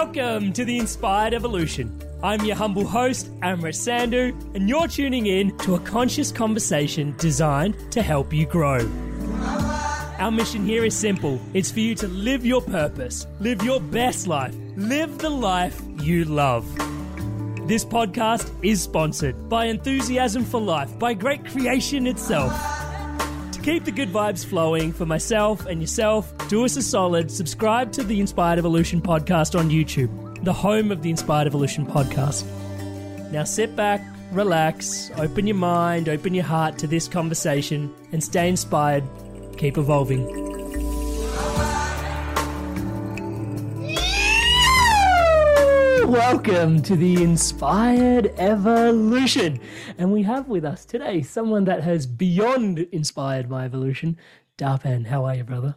Welcome to the Inspired Evolution. I'm your humble host, Amrit Sandhu, and you're tuning in to a conscious conversation designed to help you grow. Our mission here is simple it's for you to live your purpose, live your best life, live the life you love. This podcast is sponsored by Enthusiasm for Life, by Great Creation itself. Keep the good vibes flowing for myself and yourself, do us a solid, subscribe to the Inspired Evolution podcast on YouTube, the home of the Inspired Evolution podcast. Now sit back, relax, open your mind, open your heart to this conversation, and stay inspired. Keep evolving. Welcome to the Inspired Evolution. And we have with us today someone that has beyond inspired my evolution. Darpan, how are you, brother?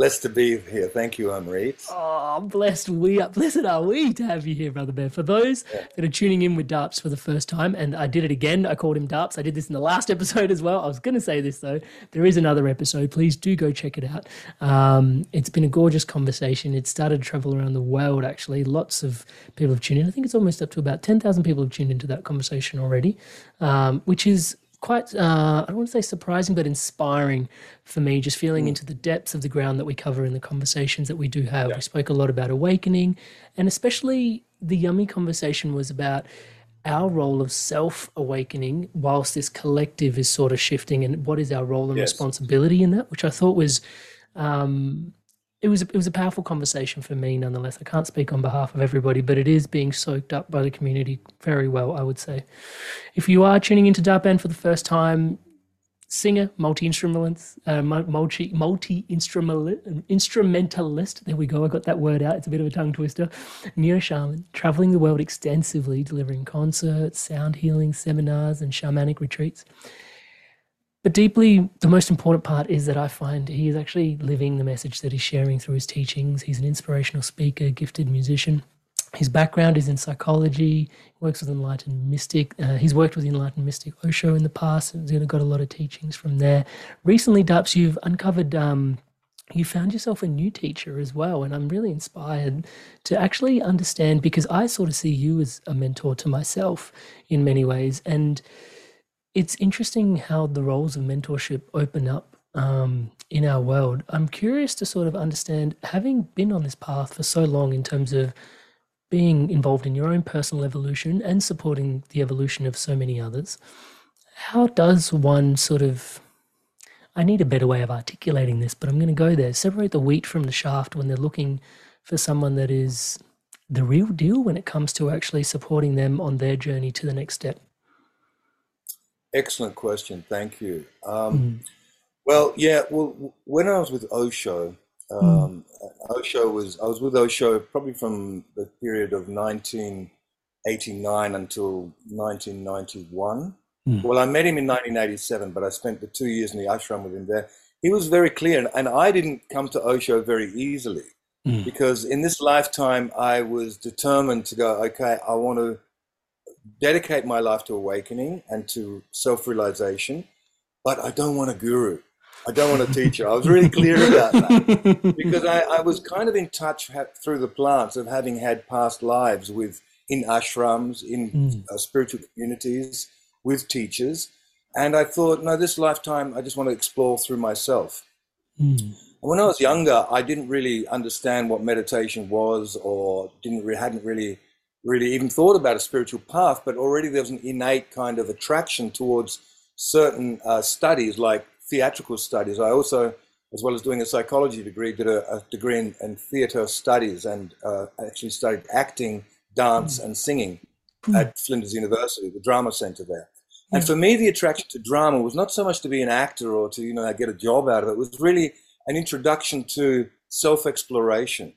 Blessed to be here. Thank you, Amrit. Oh, I'm blessed we are, blessed are we to have you here, brother bear. For those that are tuning in with Darps for the first time, and I did it again. I called him Darps. I did this in the last episode as well. I was going to say this though. There is another episode. Please do go check it out. Um, it's been a gorgeous conversation. It started to travel around the world. Actually, lots of people have tuned in. I think it's almost up to about ten thousand people have tuned into that conversation already, um, which is quite uh, I don't want to say surprising, but inspiring for me. Just feeling into the depths of the ground that we cover in the conversations that we do have. We spoke a lot about awakening, and especially the yummy conversation was about our role of self awakening whilst this collective is sort of shifting, and what is our role and Yes. responsibility in that, which I thought was. Um, it was it was a powerful conversation for me nonetheless. I can't speak on behalf of everybody, but it is being soaked up by the community very well, I would say. If you are tuning into Darpan for the first time, singer, multi instrumentalist, uh, multi multi instrumentalist. There we go. I got that word out. It's a bit of a tongue twister. Neo shaman, traveling the world extensively, delivering concerts, sound healing seminars, and shamanic retreats. But deeply, the most important part is that I find he is actually living the message that he's sharing through his teachings. He's an inspirational speaker, gifted musician. his background is in psychology. Works with enlightened mystic. Uh, he's worked with enlightened mystic Osho in the past. And he's got a lot of teachings from there. Recently, Daps, you've uncovered. Um, you found yourself a new teacher as well, and I'm really inspired to actually understand because I sort of see you as a mentor to myself in many ways, and it's interesting how the roles of mentorship open up um, in our world. I'm curious to sort of understand, having been on this path for so long in terms of being involved in your own personal evolution and supporting the evolution of so many others, how does one sort of I need a better way of articulating this, but I'm going to go there. Separate the wheat from the shaft when they're looking for someone that is the real deal when it comes to actually supporting them on their journey to the next step. Excellent question. Thank you. Um, mm. Well, yeah. Well, when I was with Osho, hmm. um, mm. Osho was I was with Osho probably from the period of 1989 until 1991. Mm. Well, I met him in 1987, but I spent the two years in the ashram with him there. He was very clear, and I didn't come to Osho very easily mm. because in this lifetime I was determined to go. Okay, I want to dedicate my life to awakening and to self-realization, but I don't want a guru. I don't want a teacher. I was really clear about that because I, I, was kind of in touch through the plants of having had past lives with in ashrams, in mm. uh, spiritual communities, with teachers. And I thought, no, this lifetime, I just want to explore through myself. Mm. When I was younger, I didn't really understand what meditation was, or didn't re- hadn't really, really even thought about a spiritual path. But already there was an innate kind of attraction towards certain uh, studies, like theatrical studies. I also, as well as doing a psychology degree, did a, a degree in, in, theater studies and uh, actually studied acting, dance, mm. and singing mm. at Flinders University, the drama center there. Mm. And for me, the attraction to drama was not so much to be an actor or to you know get a job out of it. It was really an introduction to self exploration.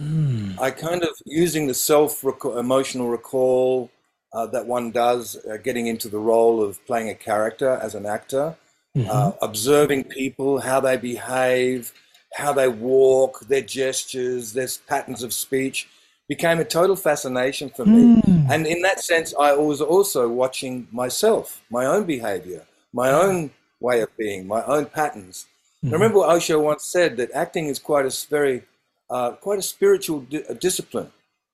Mm. I kind of using the self emotional recall uh, that one does, uh, getting into the role of playing a character as an actor, mm-hmm. uh, observing people, how they behave, how they walk, their gestures, their patterns of speech, became a total fascination for me. Mm. And in that sense, I was also watching myself, my own behavior, my own way of being, my own patterns. Mm. I remember what Osho once said that acting is quite a very, uh, quite a spiritual di- discipline,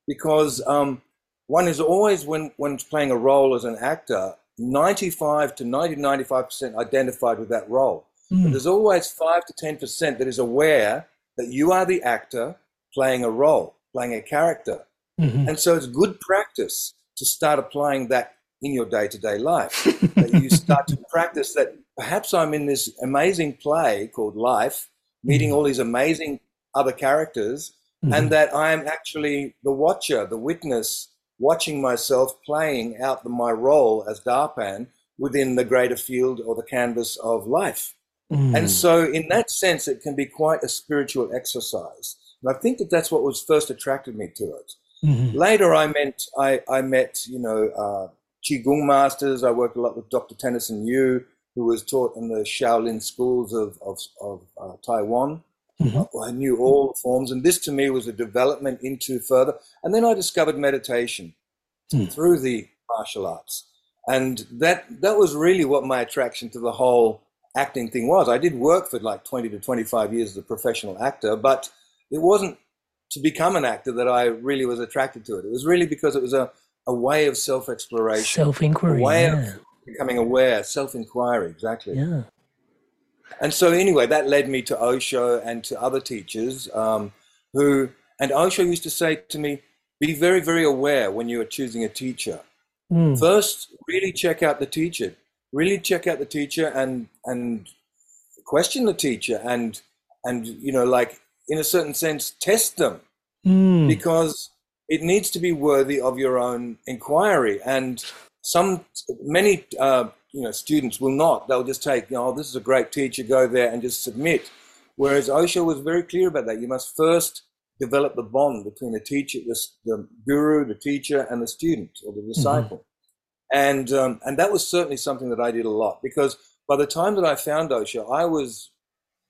because um, one is always when when playing a role as an actor, 95 to 90, 95% identified with that role. Mm. But there's always 5 to 10% that is aware that you are the actor playing a role, playing a character. Mm-hmm. And so it's good practice to start applying that in your day to day life. that you start to practice that perhaps I'm in this amazing play called Life, meeting mm-hmm. all these amazing other characters, mm-hmm. and that I'm actually the watcher, the witness watching myself playing out the, my role as Darpan within the greater field or the canvas of life. Mm. And so, in that sense, it can be quite a spiritual exercise. And I think that that's what was first attracted me to it. Mm-hmm. Later, I met, I, I met, you know, uh, Qigong masters. I worked a lot with Dr. Tennyson Yu, who was taught in the Shaolin schools of, of, of uh, Taiwan. Mm-hmm. I knew all the forms, and this to me was a development into further. And then I discovered meditation mm. through the martial arts, and that that was really what my attraction to the whole acting thing was. I did work for like twenty to twenty five years as a professional actor, but it wasn't to become an actor that I really was attracted to it. It was really because it was a, a way of self exploration, self inquiry, a way yeah. of becoming aware, self inquiry. Exactly. Yeah. And so, anyway, that led me to Osho and to other teachers um, who, and Osho used to say to me, be very, very aware when you are choosing a teacher. Mm. First, really check out the teacher. Really check out the teacher and and question the teacher and and you know like in a certain sense test them mm. because it needs to be worthy of your own inquiry and some many uh, you know, students will not. They'll just take, you know, oh, this is a great teacher, go there and just submit. Whereas Osho was very clear about that. You must first develop the bond between the teacher, the, the guru, the teacher, and the student or the mm-hmm. disciple. Mm-hmm. And um, and that was certainly something that I did a lot because by the time that I found Osho, I was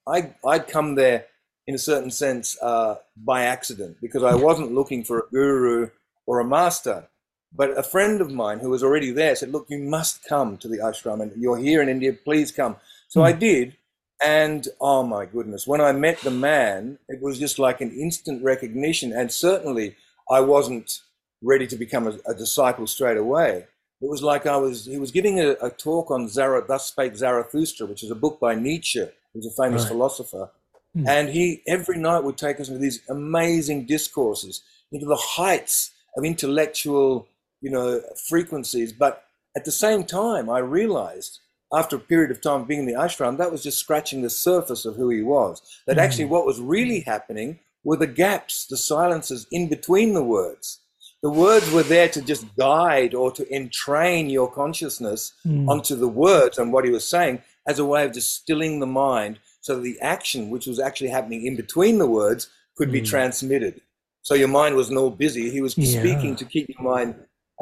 I I'd come there in a certain sense uh, by accident because I wasn't looking for a guru or a master. But a friend of mine who was already there said, Look, you must come to the ashram and you're here in India, please come. So hmm. I did. And oh my goodness, when I met the man, it was just like an instant recognition. And certainly I wasn't ready to become a, a disciple straight away. It was like I was, he was giving a, a talk on Zara, Thus Spake Zarathustra, which is a book by Nietzsche, who's a famous Right. philosopher. Hmm. And he every night would take us into these amazing discourses, into the heights of intellectual, you know, frequencies. But at the same time, I realized after a period of time being in the ashram, that was just scratching the surface of who he was. That mm-hmm. actually what was really happening were the gaps, the silences in between the words. The words were there to just guide or to entrain your consciousness mm. onto the words and what he was saying as a way of just stilling the mind so that the action, which was actually happening in between the words, could be mm. transmitted. So your mind wasn't all busy. He was Yeah. speaking to keep your mind.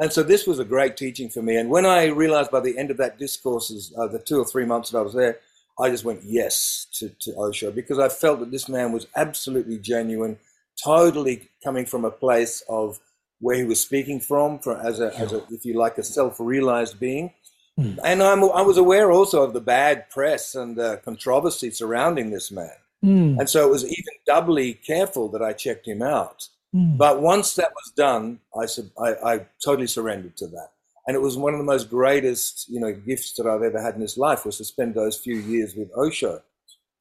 And so this was a great teaching for me. And when I realized by the end of that discourses, uh, the two or three months that I was there, I just went yes to, to Osho because I felt that this man was absolutely genuine, totally coming from a place of where he was speaking from, from as a, as a if you like, a self-realized being. And I'm, I was aware also of the bad press and the controversy surrounding this man. Mm. And so it was even doubly careful that I checked him out. Mm. But once that was done, I, sub- I, I totally surrendered to that. And it was one of the most greatest, you know, gifts that I've ever had in this life was to spend those few years with Osho.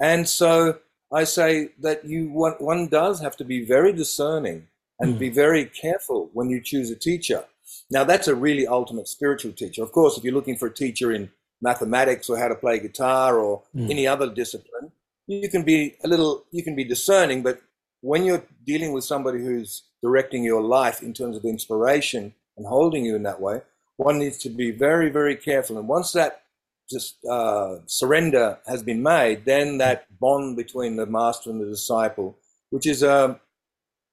And so I say that you one, one does have to be very discerning and be very careful when you choose a teacher. Now that's a really ultimate spiritual teacher. Of course, if you're looking for a teacher in mathematics or how to play guitar or any other discipline, you can be a little you can be discerning, but when you're dealing with somebody who's directing your life in terms of inspiration and holding you in that way, one needs to be very, very careful. And once that just uh, surrender has been made, then that bond between the master and the disciple, which is a,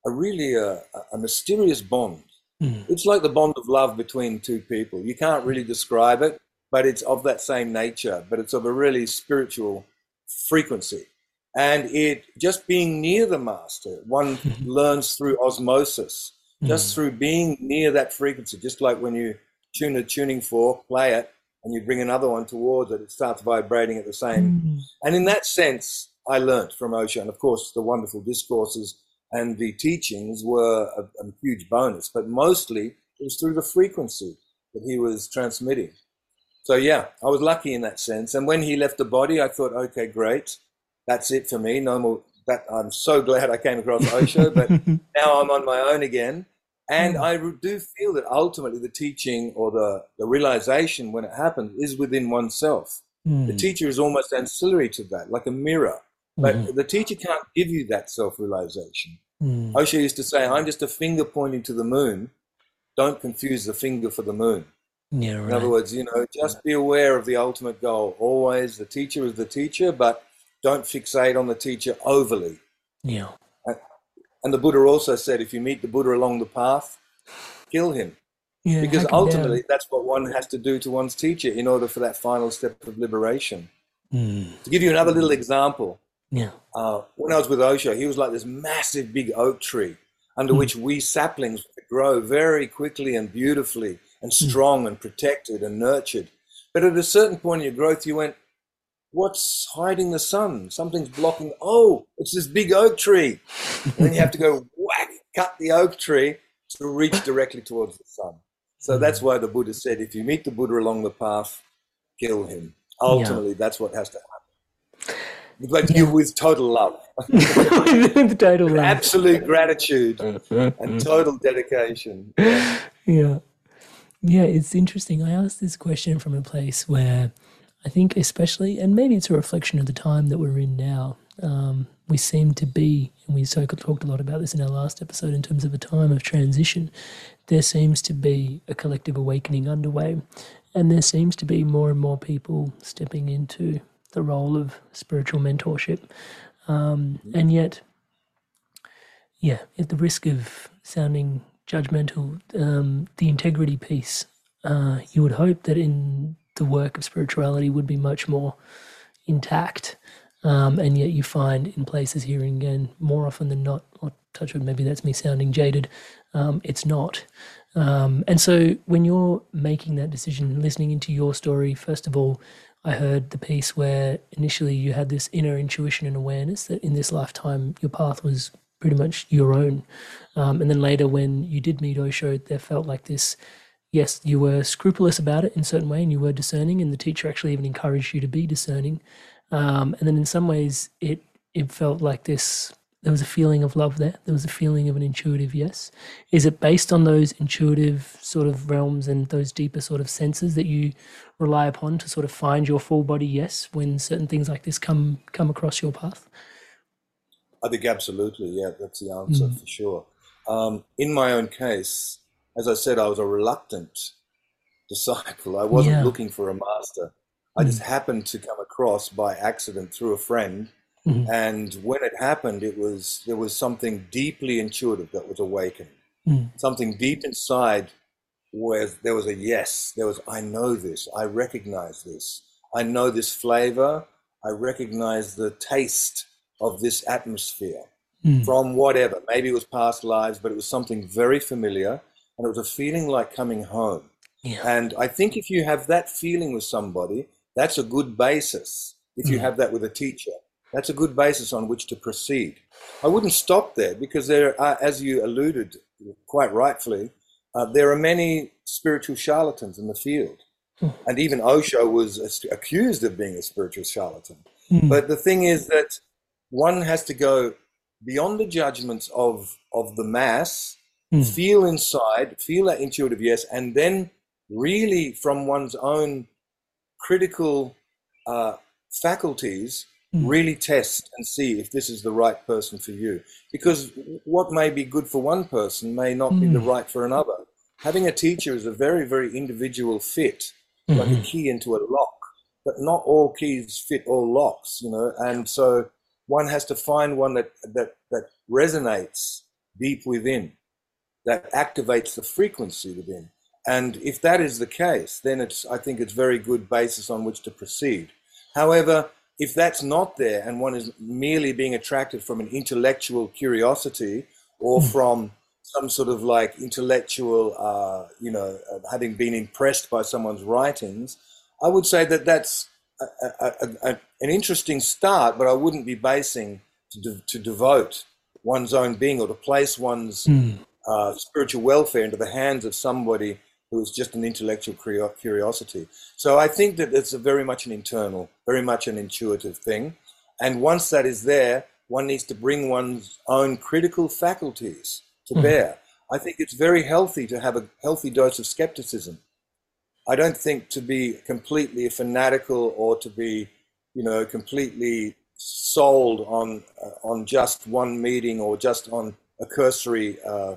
a really uh, a, a mysterious bond. Hmm. It's like the bond of love between two people. You can't really describe it, but it's of that same nature, but it's of a really spiritual frequency. And it just being near the master, one mm-hmm. learns through osmosis, just mm-hmm. through being near that frequency, just like when you tune a tuning fork, play it, and you bring another one towards it, it starts vibrating at the same. Mm-hmm. And in that sense, I learnt from Osho. And of course, the wonderful discourses and the teachings were a, a huge bonus, but mostly it was through the frequency that he was transmitting. So yeah, I was lucky in that sense. And when he left the body, I thought, okay, great, that's it for me. No more. That I'm so glad I came across Osho, but now I'm on my own again. And hmm. I do feel that ultimately the teaching or the, the realization when it happens is within oneself. Hmm. The teacher is almost ancillary to that, like a mirror. But hmm. the teacher can't give you that self realization. Osho used to say, I'm just a finger pointing to the moon. Don't confuse the finger for the moon. Yeah, In other words, you know, just be aware of the ultimate goal. Always the teacher is the teacher, but don't fixate on the teacher overly. yeah. And the Buddha also said, if you meet the Buddha along the path, kill him. Yeah, Because hack 'em down. ultimately, that's what one has to do to one's teacher in order for that final step of liberation. Mm. To give you another little example, Yeah. uh, when I was with Osho, he was like this massive big oak tree under which we saplings grow very quickly and beautifully and strong and protected and nurtured. But at a certain point in your growth, you went, What's hiding the sun? Something's blocking. Oh, it's this big oak tree. And then you have to go whack, cut the oak tree to reach directly towards the sun. So hmm. that's why the Buddha said, if you meet the Buddha along the path, kill him. Ultimately, that's what has to happen. But you with total love, with total love. absolute gratitude, and total dedication. Yeah. Yeah. Yeah, it's interesting. I asked this question from a place where I think, especially, and maybe it's a reflection of the time that we're in now, um, we seem to be, and we so talked a lot about this in our last episode in terms of a time of transition. There seems to be a collective awakening underway, and there seems to be more and more people stepping into the role of spiritual mentorship. Um, and yet, yeah, at the risk of sounding judgmental, um, the integrity piece, uh, you would hope that in the work of spirituality would be much more intact. Um, and yet you find in places here and again, more often than not, or touch wood, maybe that's me sounding jaded. Um, it's not. Um, and so when you're making that decision, listening into your story, first of all, I heard the piece where initially you had this inner intuition and awareness that in this lifetime your path was pretty much your own. Um, and then later, when you did meet Osho, there felt like this yes, you were scrupulous about it in a certain way and you were discerning, and the teacher actually even encouraged you to be discerning. Um, and then in some ways, it it felt like this there was a feeling of love there. There was a feeling of an intuitive yes. Is it based on those intuitive sort of realms and those deeper sort of senses that you rely upon to sort of find your full body yes when certain things like this come come across your path? I think absolutely, yeah, that's the answer mm. for sure. Um, in my own case, as I said, I was a reluctant disciple. I wasn't yeah. looking for a master. I mm. just happened to come across by accident through a friend Mm-hmm. And when it happened, it was there was something deeply intuitive that was awakened. Mm. Something deep inside where there was a yes. There was I know this. I recognize this. I know this flavor. I recognize the taste of this atmosphere mm. from whatever. Maybe it was past lives, but it was something very familiar, and it was a feeling like coming home. Yeah. And I think if you have that feeling with somebody, that's a good basis. If you mm. have that with a teacher, that's a good basis on which to proceed. I wouldn't stop there because there are, as you alluded quite rightfully, uh, there are many spiritual charlatans in the field. Mm. And even Osho was accused of being a spiritual charlatan. Mm. But the thing is that one has to go beyond the judgments of, of the mass, mm. feel inside, feel that intuitive yes, and then really from one's own critical uh, faculties Mm. Really test and see if this is the right person for you. Because what may be good for one person may not mm. be the mm. right for another. Having a teacher is a very, very individual fit, mm-hmm. like a key into a lock. But not all keys fit all locks, you know. And so one has to find one that that that resonates deep within, that activates the frequency within. And if that is the case, then it's I think it's very good basis on which to proceed. However, if that's not there and one is merely being attracted from an intellectual curiosity or mm. from some sort of like intellectual, uh, you know, uh, having been impressed by someone's writings, I would say that that's a, a, a, an interesting start, but I wouldn't be basing to, de- to devote one's own being or to place one's mm. Uh, spiritual welfare into the hands of somebody who is just an intellectual curiosity. So I think that it's a very much an internal, very much an intuitive thing. And once that is there, one needs to bring one's own critical faculties to mm. bear. I think it's very healthy to have a healthy dose of skepticism. I don't think to be completely fanatical or to be, you know, completely sold on uh, on just one meeting or just on a cursory uh,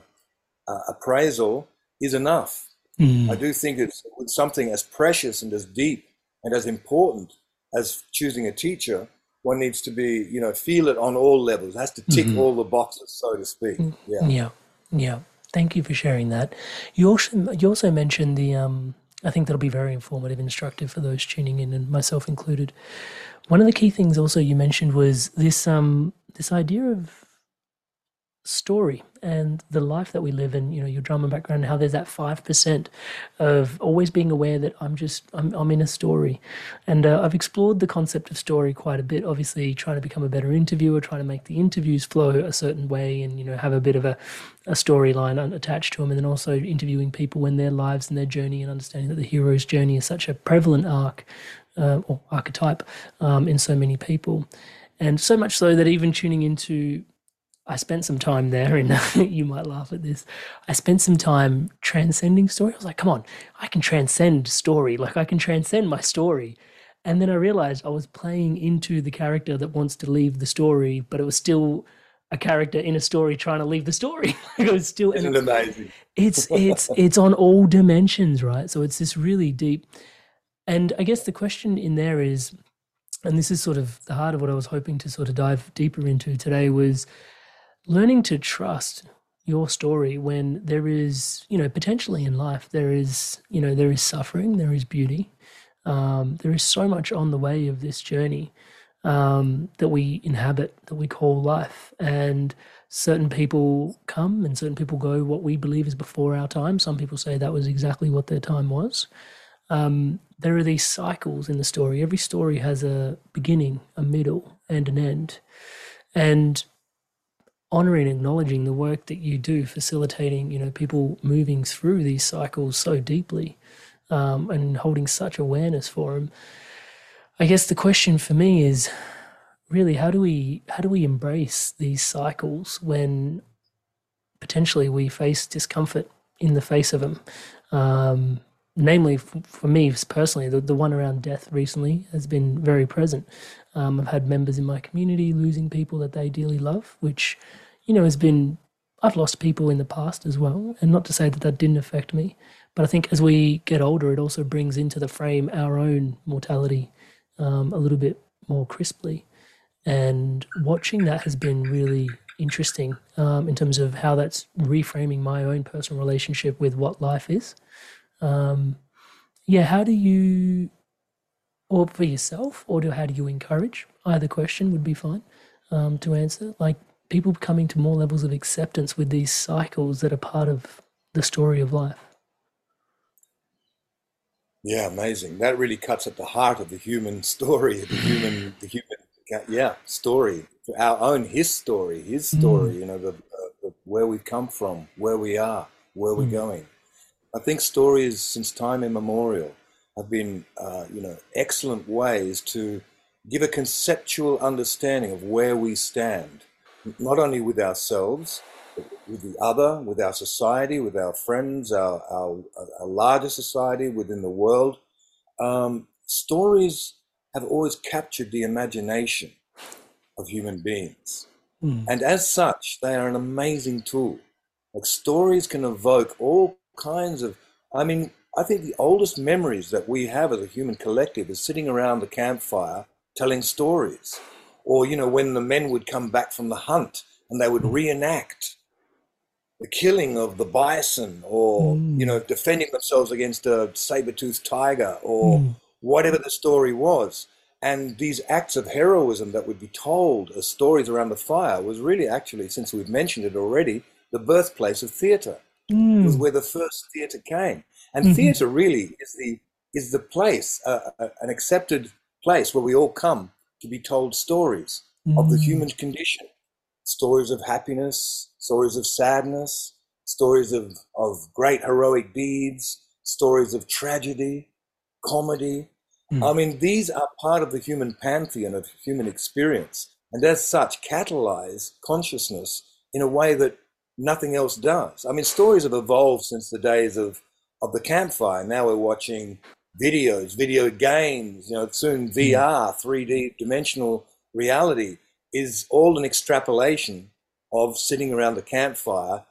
uh, appraisal is enough. Mm. I do think it's something as precious and as deep and as important as choosing a teacher. One needs to be, you know, feel it on all levels. It has to tick mm-hmm. all the boxes, so to speak. Mm. Yeah. Yeah. Yeah. Thank you for sharing that. You also you also mentioned the um, I think that'll be very informative, instructive for those tuning in, and myself included. One of the key things also you mentioned was this um, this idea of story and the life that we live in you know your drama background how there's that 5% of always being aware that i'm just i'm, I'm in a story. And uh, i've explored the concept of story quite a bit obviously trying to become a better interviewer trying to make the interviews flow a certain way and you know have a bit of a, a storyline attached to them and then also interviewing people in their lives and their journey and understanding that the hero's journey is such a prevalent arc uh, or archetype um, in so many people. And so much so that even tuning into I spent some time there, and you might laugh at this. I spent some time transcending story. I was like, come on, I can transcend story. Like, I can transcend my story. And then I realized I was playing into the character that wants to leave the story, but it was still a character in a story trying to leave the story. it was still Isn't it's, amazing. it's it's it's on all dimensions, right? So it's this really deep. And I guess the question in there is, and this is sort of the heart of what I was hoping to sort of dive deeper into today was learning to trust your story when there is, you know, potentially in life, there is, you know, there is suffering, there is beauty. Um, there is so much on the way of this journey um, that we inhabit, that we call life. And certain people come and certain people go what we believe is before our time. Some people say that was exactly what their time was. Um, there are these cycles in the story. Every story has a beginning, a middle, and an end. And honoring and acknowledging the work that you do, facilitating, you know, people moving through these cycles so deeply um, and holding such awareness for them. I guess the question for me is really how do we how do we embrace these cycles when potentially we face discomfort in the face of them um, namely for me personally the, the one around death recently has been very present um, i've had members in my community losing people that they dearly love which you know has been i've lost people in the past as well and not to say that that didn't affect me but i think as we get older it also brings into the frame our own mortality um, a little bit more crisply and watching that has been really interesting um, in terms of how that's reframing my own personal relationship with what life is. Um, yeah, how do you, or for yourself, or do, how do you encourage? Either question would be fine um, to answer. Like people coming to more levels of acceptance with these cycles that are part of the story of life. Yeah, amazing. That really cuts at the heart of the human story, the human, the human yeah story our own his story his story mm. you know the, the, where we've come from where we are where we're mm. going i think stories since time immemorial have been uh, you know excellent ways to give a conceptual understanding of where we stand not only with ourselves but with the other with our society with our friends our, our, our larger society within the world um, stories have always captured the imagination of human beings. Mm. And as such, they are an amazing tool. Like stories can evoke all kinds of, I mean, I think the oldest memories that we have as a human collective is sitting around the campfire telling stories. Or, you know, when the men would come back from the hunt and they would reenact the killing of the bison or, mm. you know, defending themselves against a saber-toothed tiger or mm whatever the story was. And these acts of heroism that would be told as stories around the fire was really actually, since we've mentioned it already, the birthplace of theatre. Mm. It was where the first theatre came. And mm-hmm. theatre really is the is the place, uh, uh, an accepted place where we all come to be told stories mm. of the mm. human condition, stories of happiness, stories of sadness, stories of, of great heroic deeds, stories of tragedy, comedy, Mm. I mean, these are part of the human pantheon of human experience, and as such, catalyze consciousness in a way that nothing else does. I mean, stories have evolved since the days of, of the campfire. Now we're watching videos, video games, you know, soon hmm. VR, 3D dimensional reality is all an extrapolation of sitting around the campfire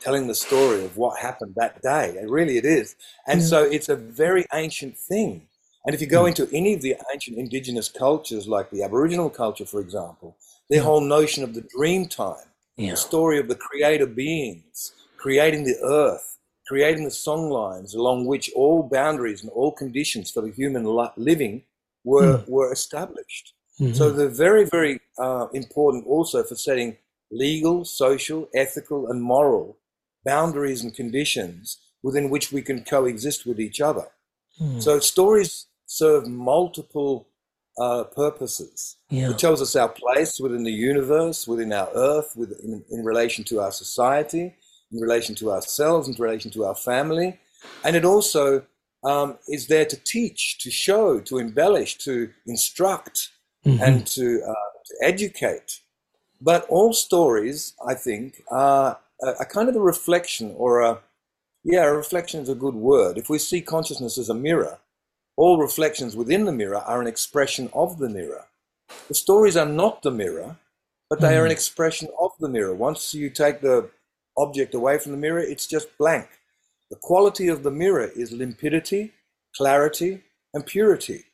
telling the story of what happened that day. And really it is. And hmm. so it's a very ancient thing. And if you go hmm. into any of the ancient indigenous cultures, like the Aboriginal culture, for example, their hmm. whole notion of the dream time, yeah. the story of the creator beings, creating the earth, creating the song lines along which all boundaries and all conditions for the human living were, mm. were established. Mm-hmm. So they're very, very uh, important also for setting legal, social, ethical, and moral boundaries and conditions within which we can coexist with each other. Mm. So stories serve multiple uh, purposes. Yeah. It tells us our place within the universe, within our earth, within, in relation to our society, in relation to ourselves, in relation to our family. And it also um, is there to teach, to show, to embellish, to instruct, mm-hmm. and to, uh, to, educate. But all stories, I think, are a, a kind of a reflection or a, yeah, a reflection is a good word. If we see consciousness as a mirror, all reflections within the mirror are an expression of the mirror. The stories are not the mirror, but they mm. are an hmm. expression of the mirror. Once you take the object away from the mirror, it's just blank. The quality of the mirror is limpidity, clarity, and purity.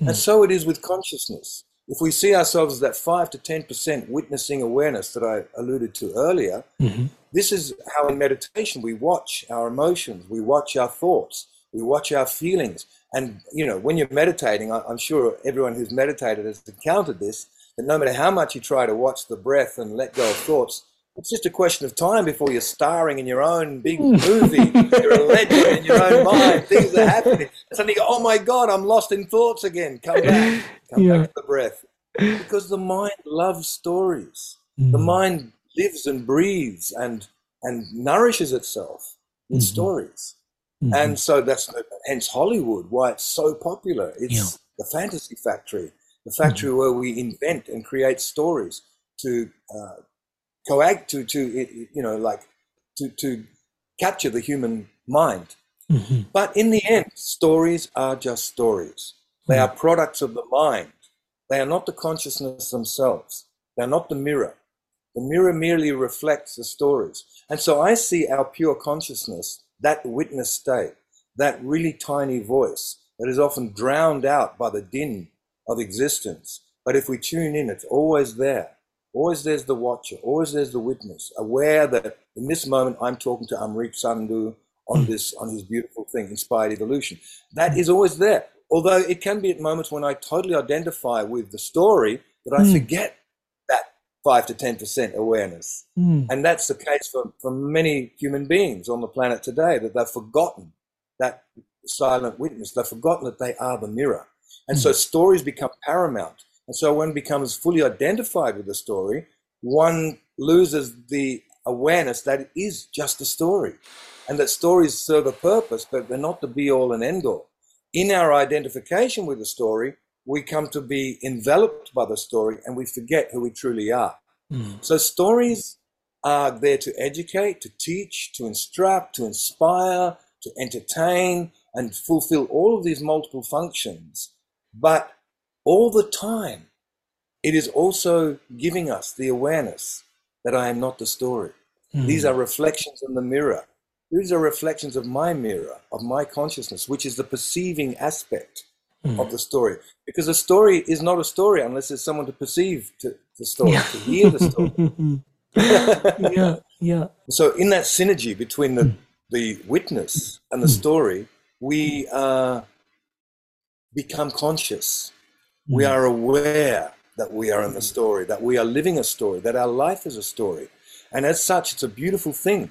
Mm. And so it is with consciousness. If we see ourselves as that 5 to 10% witnessing awareness that I alluded to earlier, mm-hmm. this is how in meditation we watch our emotions, we watch our thoughts, we watch our feelings, and you know, when you're meditating, I'm sure everyone who's meditated has encountered this. That no matter how much you try to watch the breath and let go of thoughts, it's just a question of time before you're starring in your own big movie. you're a legend in your own mind. Things are happening. suddenly, go, oh my God, I'm lost in thoughts again. Come back. Come yeah. back to the breath. Because the mind loves stories. Mm. The mind lives and breathes and and nourishes itself in mm-hmm. stories. Mm-hmm. And so that's hence Hollywood, why it's so popular. It's yeah. the fantasy factory, the factory mm-hmm. where we invent and create stories to uh, coact to to you know like to to capture the human mind. Mm-hmm. But in the end, stories are just stories. They mm. are products of the mind. They are not the consciousness themselves. They are not the mirror. The mirror merely reflects the stories. And so I see our pure consciousness, that witness state, that really tiny voice that is often drowned out by the din of existence. But if we tune in, it's always there. Always there's the watcher, always there's the witness, aware that in this moment I'm talking to Amrit Sandhu on this, on his beautiful thing, inspired evolution. That is always there. Although it can be at moments when I totally identify with the story that I mm. forget that five to ten percent awareness. Mm. And that's the case for, for many human beings on the planet today, that they've forgotten that silent witness. They've forgotten that they are the mirror. And mm. so stories become paramount. And so one becomes fully identified with the story, one loses the awareness that it is just a story and that stories serve a purpose, but they're not the be all and end all. In our identification with the story, we come to be enveloped by the story and we forget who we truly are. Mm. So stories are there to educate, to teach, to instruct, to inspire, to entertain, and fulfill all of these multiple functions. But all the time, it is also giving us the awareness that I am not the story. Mm. These are reflections in the mirror. These are reflections of my mirror, of my consciousness, which is the perceiving aspect mm. of the story. Because a story is not a story unless there's someone to perceive to, the story, yeah. to hear the story. yeah, yeah. So, in that synergy between the, the witness and the hmm. story, we uh, become conscious we hmm. are aware that we are in the story, that we are living a story, that our life is a story. And as such, it's a beautiful thing.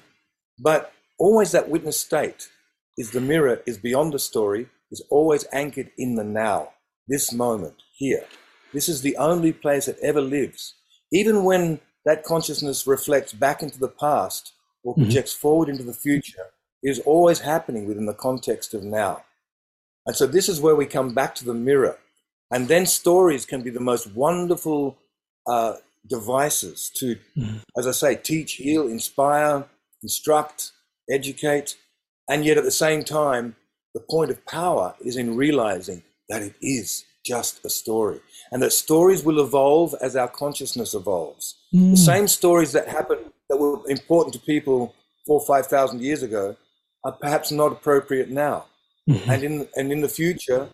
But always that witness state is the mirror, is beyond the story, is always anchored in the now, this moment, here. This is the only place it ever lives. Even when that consciousness reflects back into the past or mm-hmm. projects mm-hmm. forward into the future, it is always happening within the context of now. And so this is where we come back to the mirror and then stories can be the most wonderful uh, devices to, mm. as I say, teach, heal, inspire, instruct, educate. And yet at the same time, the point of power is in realizing that it is just a story and that stories will evolve as our consciousness evolves. Mm. The same stories that happened that were important to people four or 5,000 years ago are perhaps not appropriate now. Mm-hmm. And, in, and in the future,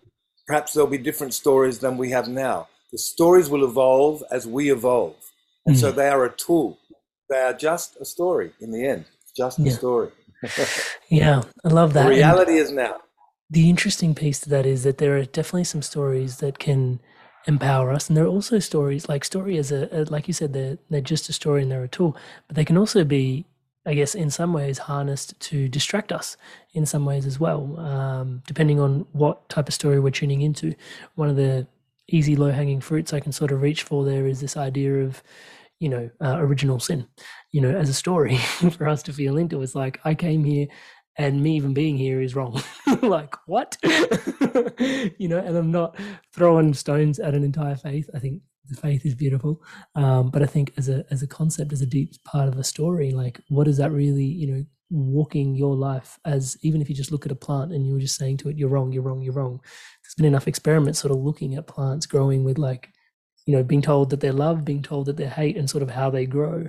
perhaps there'll be different stories than we have now. The stories will evolve as we evolve. And mm. so they are a tool. They are just a story in the end. just yeah. a story. yeah, I love that. The reality and is now. The interesting piece to that is that there are definitely some stories that can empower us and there are also stories like story as a, like you said they're, they're just a story and they're a tool but they can also be I guess, in some ways harnessed to distract us in some ways as well, um, depending on what type of story we're tuning into. One of the easy low hanging fruits I can sort of reach for there is this idea of, you know, uh, original sin, you know, as a story for us to feel into. It's like, I came here and me even being here is wrong. like, what? you know, and I'm not throwing stones at an entire faith. I think the faith is beautiful. Um, but i think as a as a concept as a deep part of a story like what is that really you know walking your life as even if you just look at a plant and you were just saying to it you're wrong you're wrong you're wrong. There's been enough experiments sort of looking at plants growing with like you know being told that they're loved being told that they're hate and sort of how they grow.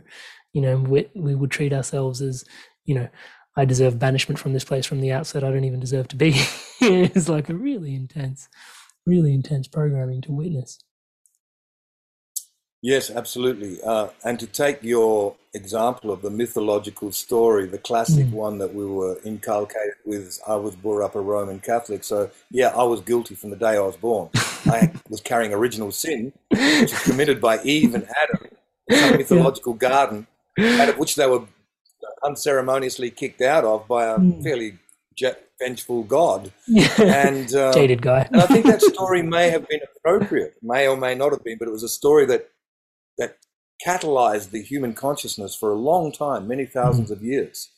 You know we, we would treat ourselves as you know i deserve banishment from this place from the outset i don't even deserve to be it's like a really intense really intense programming to witness Yes, absolutely. Uh, and to take your example of the mythological story, the classic mm. one that we were inculcated with, I was brought up a Roman Catholic. So, yeah, I was guilty from the day I was born. I was carrying original sin, which was committed by Eve and Adam in some mythological yeah. garden out of which they were unceremoniously kicked out of by a mm. fairly vengeful god. and jaded guy. and I think that story may have been appropriate, may or may not have been, but it was a story that that catalyzed the human consciousness for a long time, many thousands mm. of years.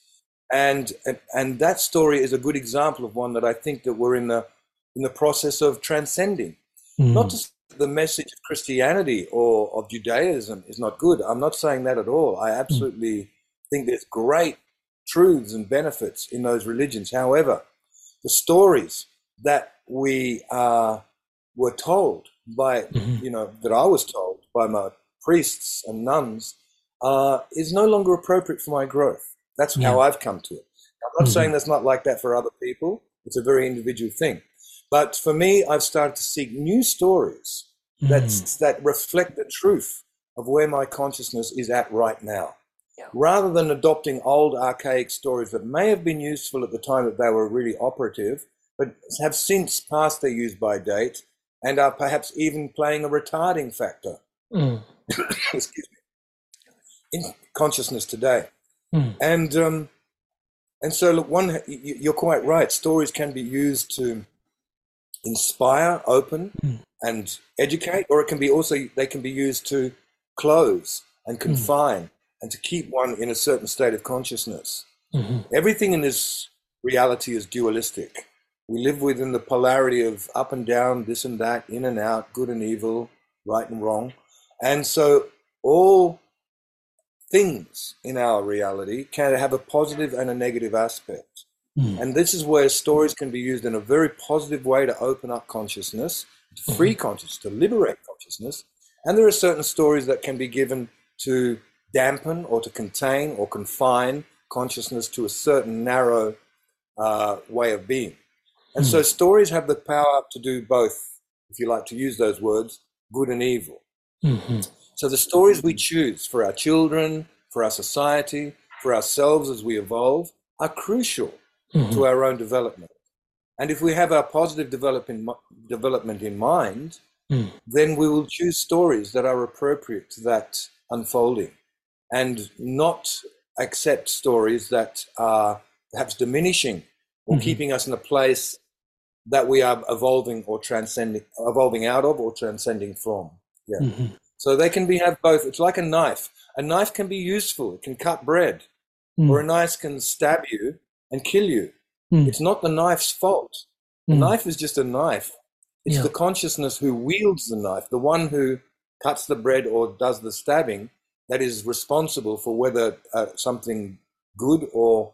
And, and and that story is a good example of one that I think that we're in the in the process of transcending. Mm. Not just the message of Christianity or of Judaism is not good. I'm not saying that at all. I absolutely mm. think there's great truths and benefits in those religions. However, the stories that we uh, were told by, mm-hmm. you know, that I was told by my priests and nuns uh, is no longer appropriate for my growth. That's yeah. how I've come to it. I'm not mm-hmm. saying that's not like that for other people. It's a very individual thing. But for me, I've started to seek new stories mm. that reflect the truth of where my consciousness is at right now. Yeah. Rather than adopting old archaic stories that may have been useful at the time that they were really operative, but have since passed their use by date and are perhaps even playing a retarding factor mm. excuse me, in consciousness today. Mm. And um, and so, look, one, you're quite right. Stories can be used to inspire, open, mm. and educate, or it can be also they can be used to close and hmm. confine mm. and to keep one in a certain state of consciousness. Mm-hmm. Everything in this reality is dualistic. We live within the polarity of up and down, this and that, in and out, good and evil, right and wrong. And so all things in our reality can have a positive and a negative aspect. Mm. And this is where stories can be used in a very positive way to open up consciousness, to free mm. consciousness, to liberate consciousness. And there are certain stories that can be given to dampen or to contain or confine consciousness to a certain narrow uh, way of being. And mm. so stories have the power to do both, if you like to use those words, good and evil. Mm-hmm. So the stories we choose for our children, for our society, for ourselves as we evolve are crucial mm-hmm. to our own development. And if we have our positive development, development in mind, mm. then we will choose stories that are appropriate to that unfolding and not accept stories that are perhaps diminishing or mm-hmm. keeping us in a place that we are evolving or transcending, evolving out of or transcending from. Yeah. Mm-hmm. So they can be have both. It's like a knife. A knife can be useful. It can cut bread, mm. or a knife can stab you and kill you. Mm. It's not the knife's fault. The mm. knife is just a knife. It's yeah. the consciousness who wields the knife, the one who cuts the bread or does the stabbing, that is responsible for whether uh, something good or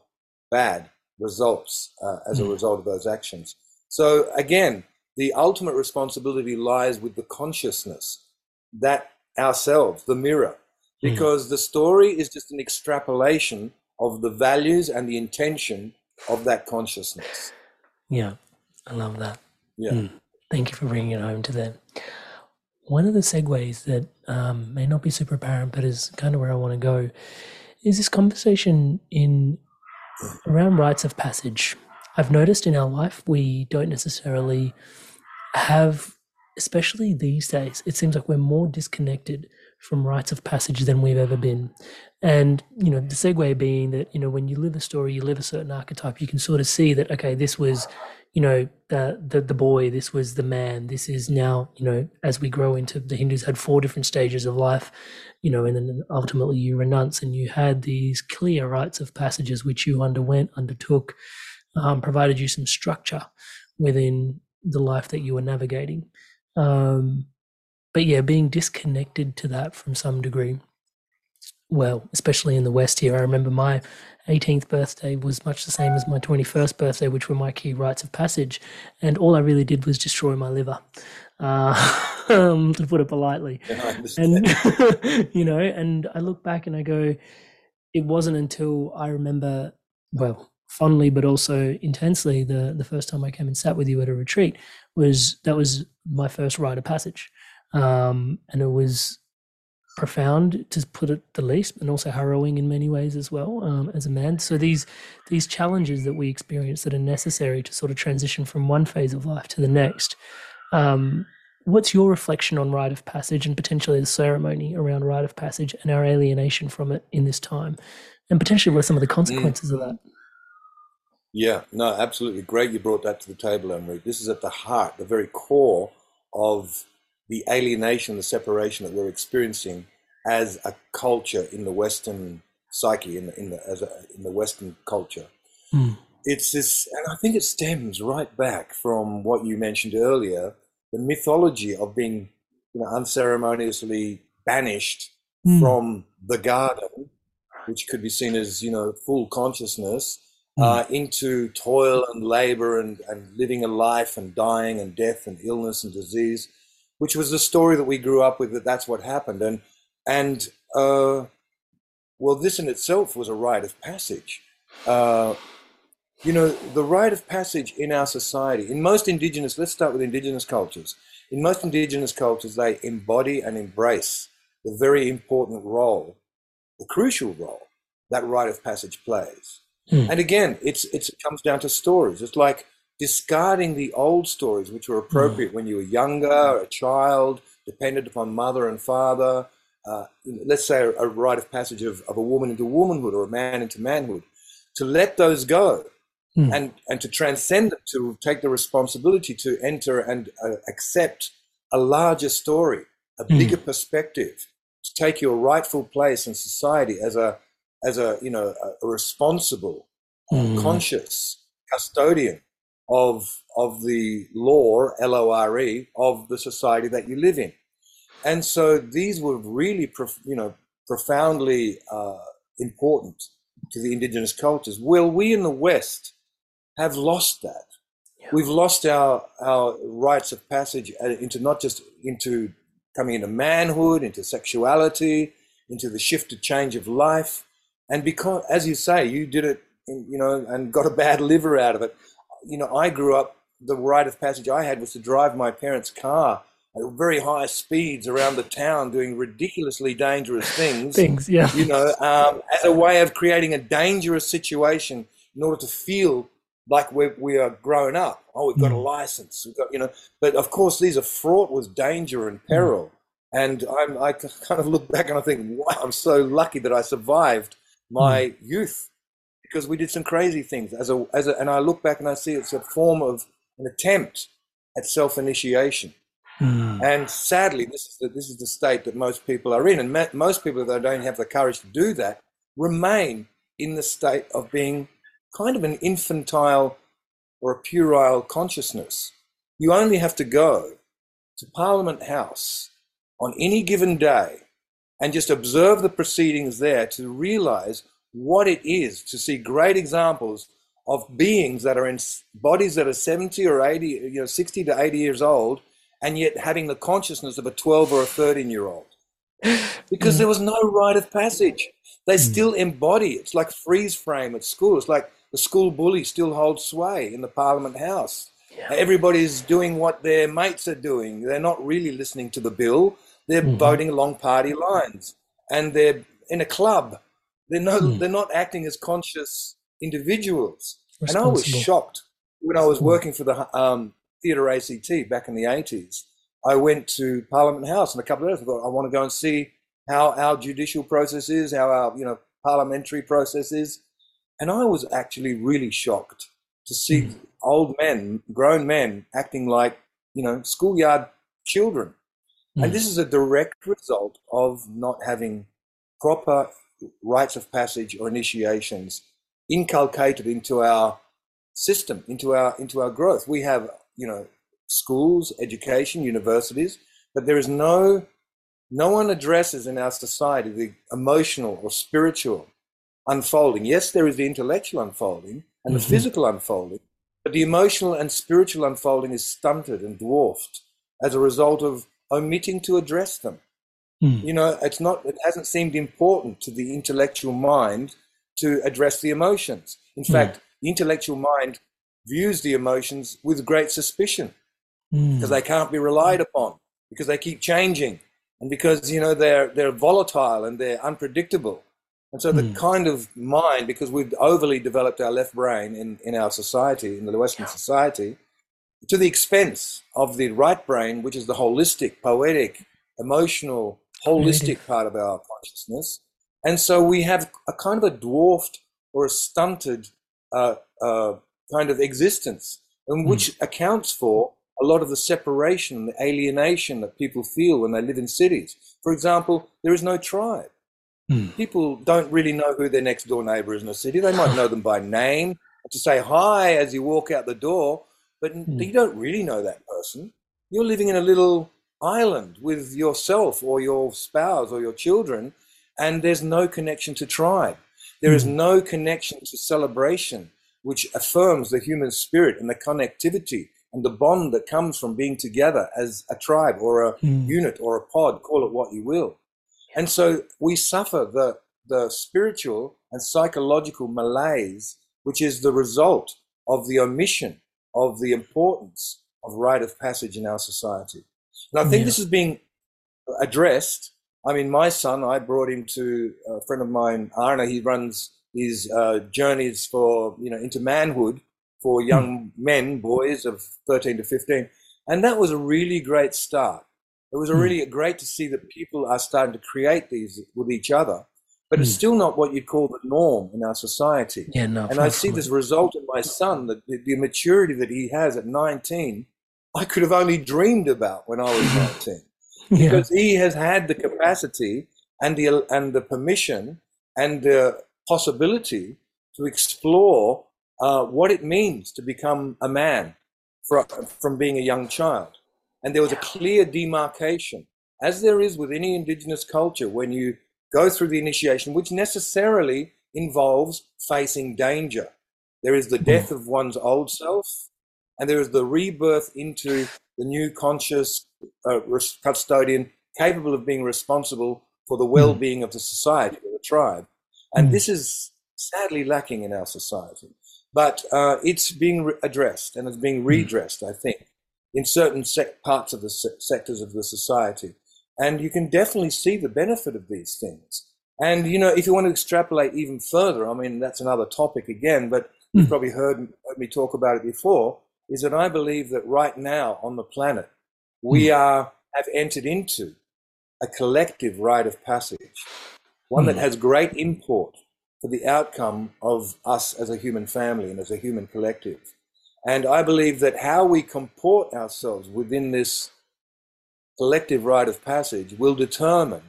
bad results uh, as a hmm. result of those actions. So again, the ultimate responsibility lies with the consciousness that ourselves, the mirror, hmm. because mm. the story is just an extrapolation of the values and the intention of that consciousness. Yeah, I love that. Yeah. Mm. Thank you for bringing it home to them. One of the segues that um, may not be super apparent, but is kind of where I want to go, is this conversation in around rites of passage. I've noticed in our life we don't necessarily have especially these days, it seems like we're more disconnected from rites of passage than we've ever been. And, you know, the segue being that, you know, when you live a story, you live a certain archetype, you can sort of see that, okay, this was, you know, the, the, the boy, this was the man, this is now, you know, as we grow into the Hindus had four different stages of life, you know, and then ultimately you renounce and you had these clear rites of passages which you underwent, undertook, um, provided you some structure within the life that you were navigating. Um, but yeah, being disconnected to that from some degree. Well, especially in the West here, I remember my 18th birthday was much the same as my 21st birthday, which were my key rites of passage. And all I really did was destroy my liver, uh, um, to put it politely. Yeah, and, you know, and I look back and I go, it wasn't until I remember, well, fondly but also intensely the the first time I came and sat with you at a retreat was that was my first rite of passage um, and it was profound to put it the least and also harrowing in many ways as well um, as a man so these these challenges that we experience that are necessary to sort of transition from one phase of life to the next um, what's your reflection on rite of passage and potentially the ceremony around rite of passage and our alienation from it in this time, and potentially what are some of the consequences mm. of that? Yeah, no, absolutely. Great you brought that to the table, Amrit. This is at the heart, the very core of the alienation, the separation that we're experiencing as a culture in the Western psyche, in the, in the, as a, in the Western culture. Mm. It's this, and I think it stems right back from what you mentioned earlier the mythology of being you know, unceremoniously banished mm. from the garden, which could be seen as, you know, full consciousness. Uh, into toil and labor and, and living a life and dying and death and illness and disease, which was the story that we grew up with. That that's what happened, and and uh, well, this in itself was a rite of passage. Uh, you know, the rite of passage in our society, in most indigenous, let's start with indigenous cultures. In most indigenous cultures, they embody and embrace the very important role, the crucial role that rite of passage plays. Mm. And again, it's, it's, it comes down to stories. It's like discarding the old stories, which were appropriate mm. when you were younger, a child, dependent upon mother and father. Uh, let's say a, a rite of passage of, of a woman into womanhood or a man into manhood. To let those go mm. and, and to transcend them, to take the responsibility to enter and uh, accept a larger story, a mm. bigger perspective, to take your rightful place in society as a as a you know a, responsible, mm. conscious custodian of of the law, L O R E, of the society that you live in. And so these were really, you know, profoundly uh, important to the indigenous cultures. Well, we in the West have lost that. Yeah. We've lost our our rites of passage uh, into not just into coming into manhood, into sexuality, into the shifted change of life, and because, as you say, you did it, you know, and got a bad liver out of it. You know, I grew up. The rite of passage I had was to drive my parents' car at very high speeds around the town, doing ridiculously dangerous things. things, yeah. You know, um, as a way of creating a dangerous situation in order to feel like we we are grown up. Oh, we've got a mm. license. We've got you know, but of course these are fraught with danger and mm. peril. And I'm, I kind of look back and I think, wow, I'm so lucky that I survived my mm. youth because we did some crazy things. As a, as a, and I look back and I see it's a form of an attempt at self initiation. Mm. And sadly, this is, the, this is the state that most people are in. And most people that don't have the courage to do that remain in the state of being kind of an infantile or a puerile consciousness. You only have to go to Parliament House on any given day and just observe the proceedings there to realize what it is to see great examples of beings that are in bodies that are 70 or 80, you know, 60 to 80 years old, and yet having the consciousness of a 12 or a 13 year old. Because there was no rite of passage. They hmm. still embody. It's like freeze frame at school. It's like the school bully still holds sway in the Parliament House. Yeah. Everybody's doing what their mates are doing. They're not really listening to the bill. They're mm-hmm. voting along party lines, and they're in a club. They're no, mm. they're not acting as conscious individuals. And I was shocked when I was mm. working for the um, Theatre ACT back in the eighties. I went to Parliament House and a couple of days. I thought I want to go and see how our judicial process is, how our you know parliamentary process is. And I was actually really shocked to see mm. old men, grown men, acting like, you know, schoolyard children. Mm. And this is a direct result of not having proper rites of passage or initiations inculcated into our system, into our into our growth. We have, you know, schools, education, universities, but there is no no one addresses in our society the emotional or spiritual unfolding. Yes, there is the intellectual unfolding and the mm-hmm. physical unfolding, but the emotional and spiritual unfolding is stunted and dwarfed as a result of omitting to address them. Mm. You know, it's not, it hasn't seemed important to the intellectual mind to address the emotions. In mm. fact, the intellectual mind views the emotions with great suspicion mm. because they can't be relied upon, because they keep changing, and because, you know, they're, they're volatile and they're unpredictable. And so the mm. kind of mind, because we've overly developed our left brain in, in our society, in the Western society, to the expense of the right brain, which is the holistic, poetic, emotional, holistic part of our consciousness. And so we have a kind of a dwarfed or a stunted uh, uh, kind of existence, and which mm. accounts for a lot of the separation, and the alienation that people feel when they live in cities. For example, there is no tribe. Mm. People don't really know who their next door neighbor is in a city. They might know them by name, to say hi as you walk out the door, but mm. you don't really know that person. You're living in a little island with yourself or your spouse or your children, and there's no connection to tribe. There is hmm. no connection to celebration, which affirms the human spirit and the connectivity and the bond that comes from being together as a tribe or a mm. unit or a pod, call it what you will. And so we suffer the, the spiritual and psychological malaise, which is the result of the omission of the importance of rite of passage in our society. And I think yeah. this is being addressed. I mean, my son, I brought him to a friend of mine, Arna. He runs his uh, journeys for, you know, into manhood for hmm. young men, boys of 13 to 15. And that was a really great start. It was a hmm. really great to see that people are starting to create these with each other, but it's hmm. still not what you'd call the norm in our society. Yeah, no. And I see this result in my son, the, the maturity that he has at 19, I could have only dreamed about when I was 19. Because yeah. he has had the capacity and the, and the permission and the possibility to explore uh, what it means to become a man for, from being a young child. And there was a clear demarcation, as there is with any indigenous culture, when you go through the initiation, which necessarily involves facing danger. There is the hmm. death of one's old self, and there is the rebirth into the new conscious uh, custodian capable of being responsible for the hmm. well being of the society or the tribe. And hmm. this is sadly lacking in our society. But uh, it's being re- addressed and it's being redressed, I think, in certain sec- parts of the se- sectors of the society. And you can definitely see the benefit of these things. And, you know, if you want to extrapolate even further, I mean, that's another topic again, but you've hmm. probably heard, heard me talk about it before, is that I believe that right now on the planet, we hmm. are, have entered into a collective rite of passage, one that hmm. has great import for the outcome of us as a human family and as a human collective. And I believe that how we comport ourselves within this collective rite of passage will determine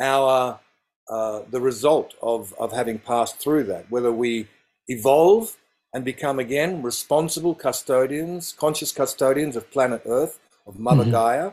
our uh, the result of, of having passed through that, whether we evolve and become again responsible custodians, conscious custodians of planet Earth, of Mother mm-hmm. Gaia,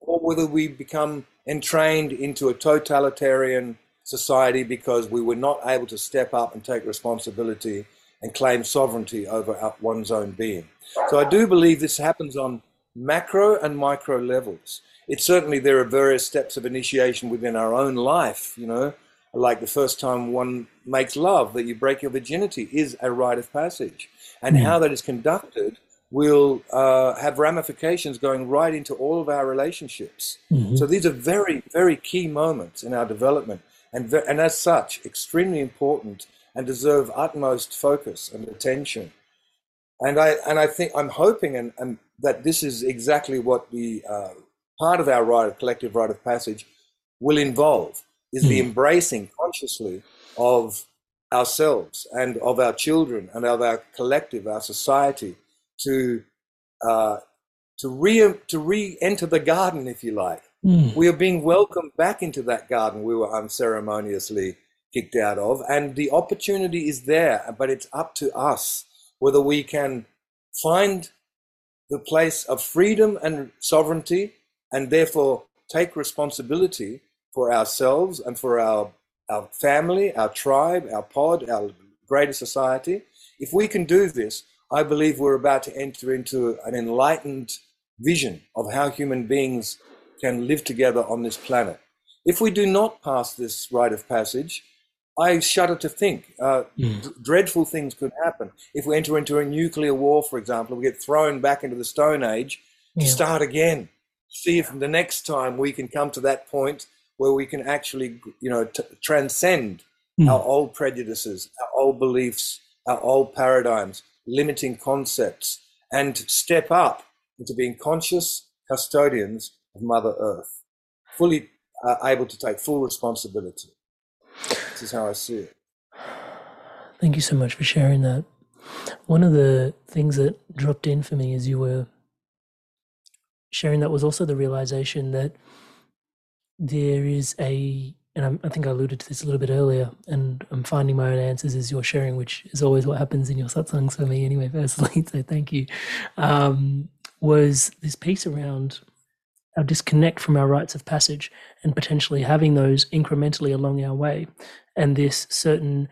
or whether we become entrained into a totalitarian society because we were not able to step up and take responsibility and claim sovereignty over one's own being. So I do believe this happens on macro and micro levels. It's certainly there are various steps of initiation within our own life, you know, like the first time one makes love, that you break your virginity is a rite of passage. And mm. how that is conducted will uh, have ramifications going right into all of our relationships. Mm-hmm. So these are very, very key moments in our development and, and as such, extremely important and deserve utmost focus and attention. And I, and I think I'm hoping and, and that this is exactly what the uh, part of our rite of collective rite of passage will involve is the hmm. embracing consciously of ourselves and of our children and of our collective, our society, to uh, to re to re-enter the garden, if you like, Mm. We are being welcomed back into that garden we were unceremoniously kicked out of. And the opportunity is there, but it's up to us whether we can find the place of freedom and sovereignty and therefore take responsibility for ourselves and for our, our family, our tribe, our pod, our greater society. If we can do this, I believe we're about to enter into an enlightened vision of how human beings can live together on this planet. If we do not pass this rite of passage, I shudder to think uh, mm. d- dreadful things could happen. If we enter into a nuclear war, for example, we get thrown back into the Stone Age to yeah. start again. See if the next time we can come to that point where we can actually, you know, t- transcend mm. our old prejudices, our old beliefs, our old paradigms, limiting concepts, and step up into being conscious custodians of Mother Earth, fully uh, able to take full responsibility. This is how I see it. Thank you so much for sharing that. One of the things that dropped in for me as you were sharing that was also the realization that there is a, and i think I alluded to this a little bit earlier, and I'm finding my own answers as you're sharing, which is always what happens in your satsangs for me anyway, personally. So thank you. Um, was this piece around our disconnect from our rites of passage and potentially having those incrementally along our way, and this certain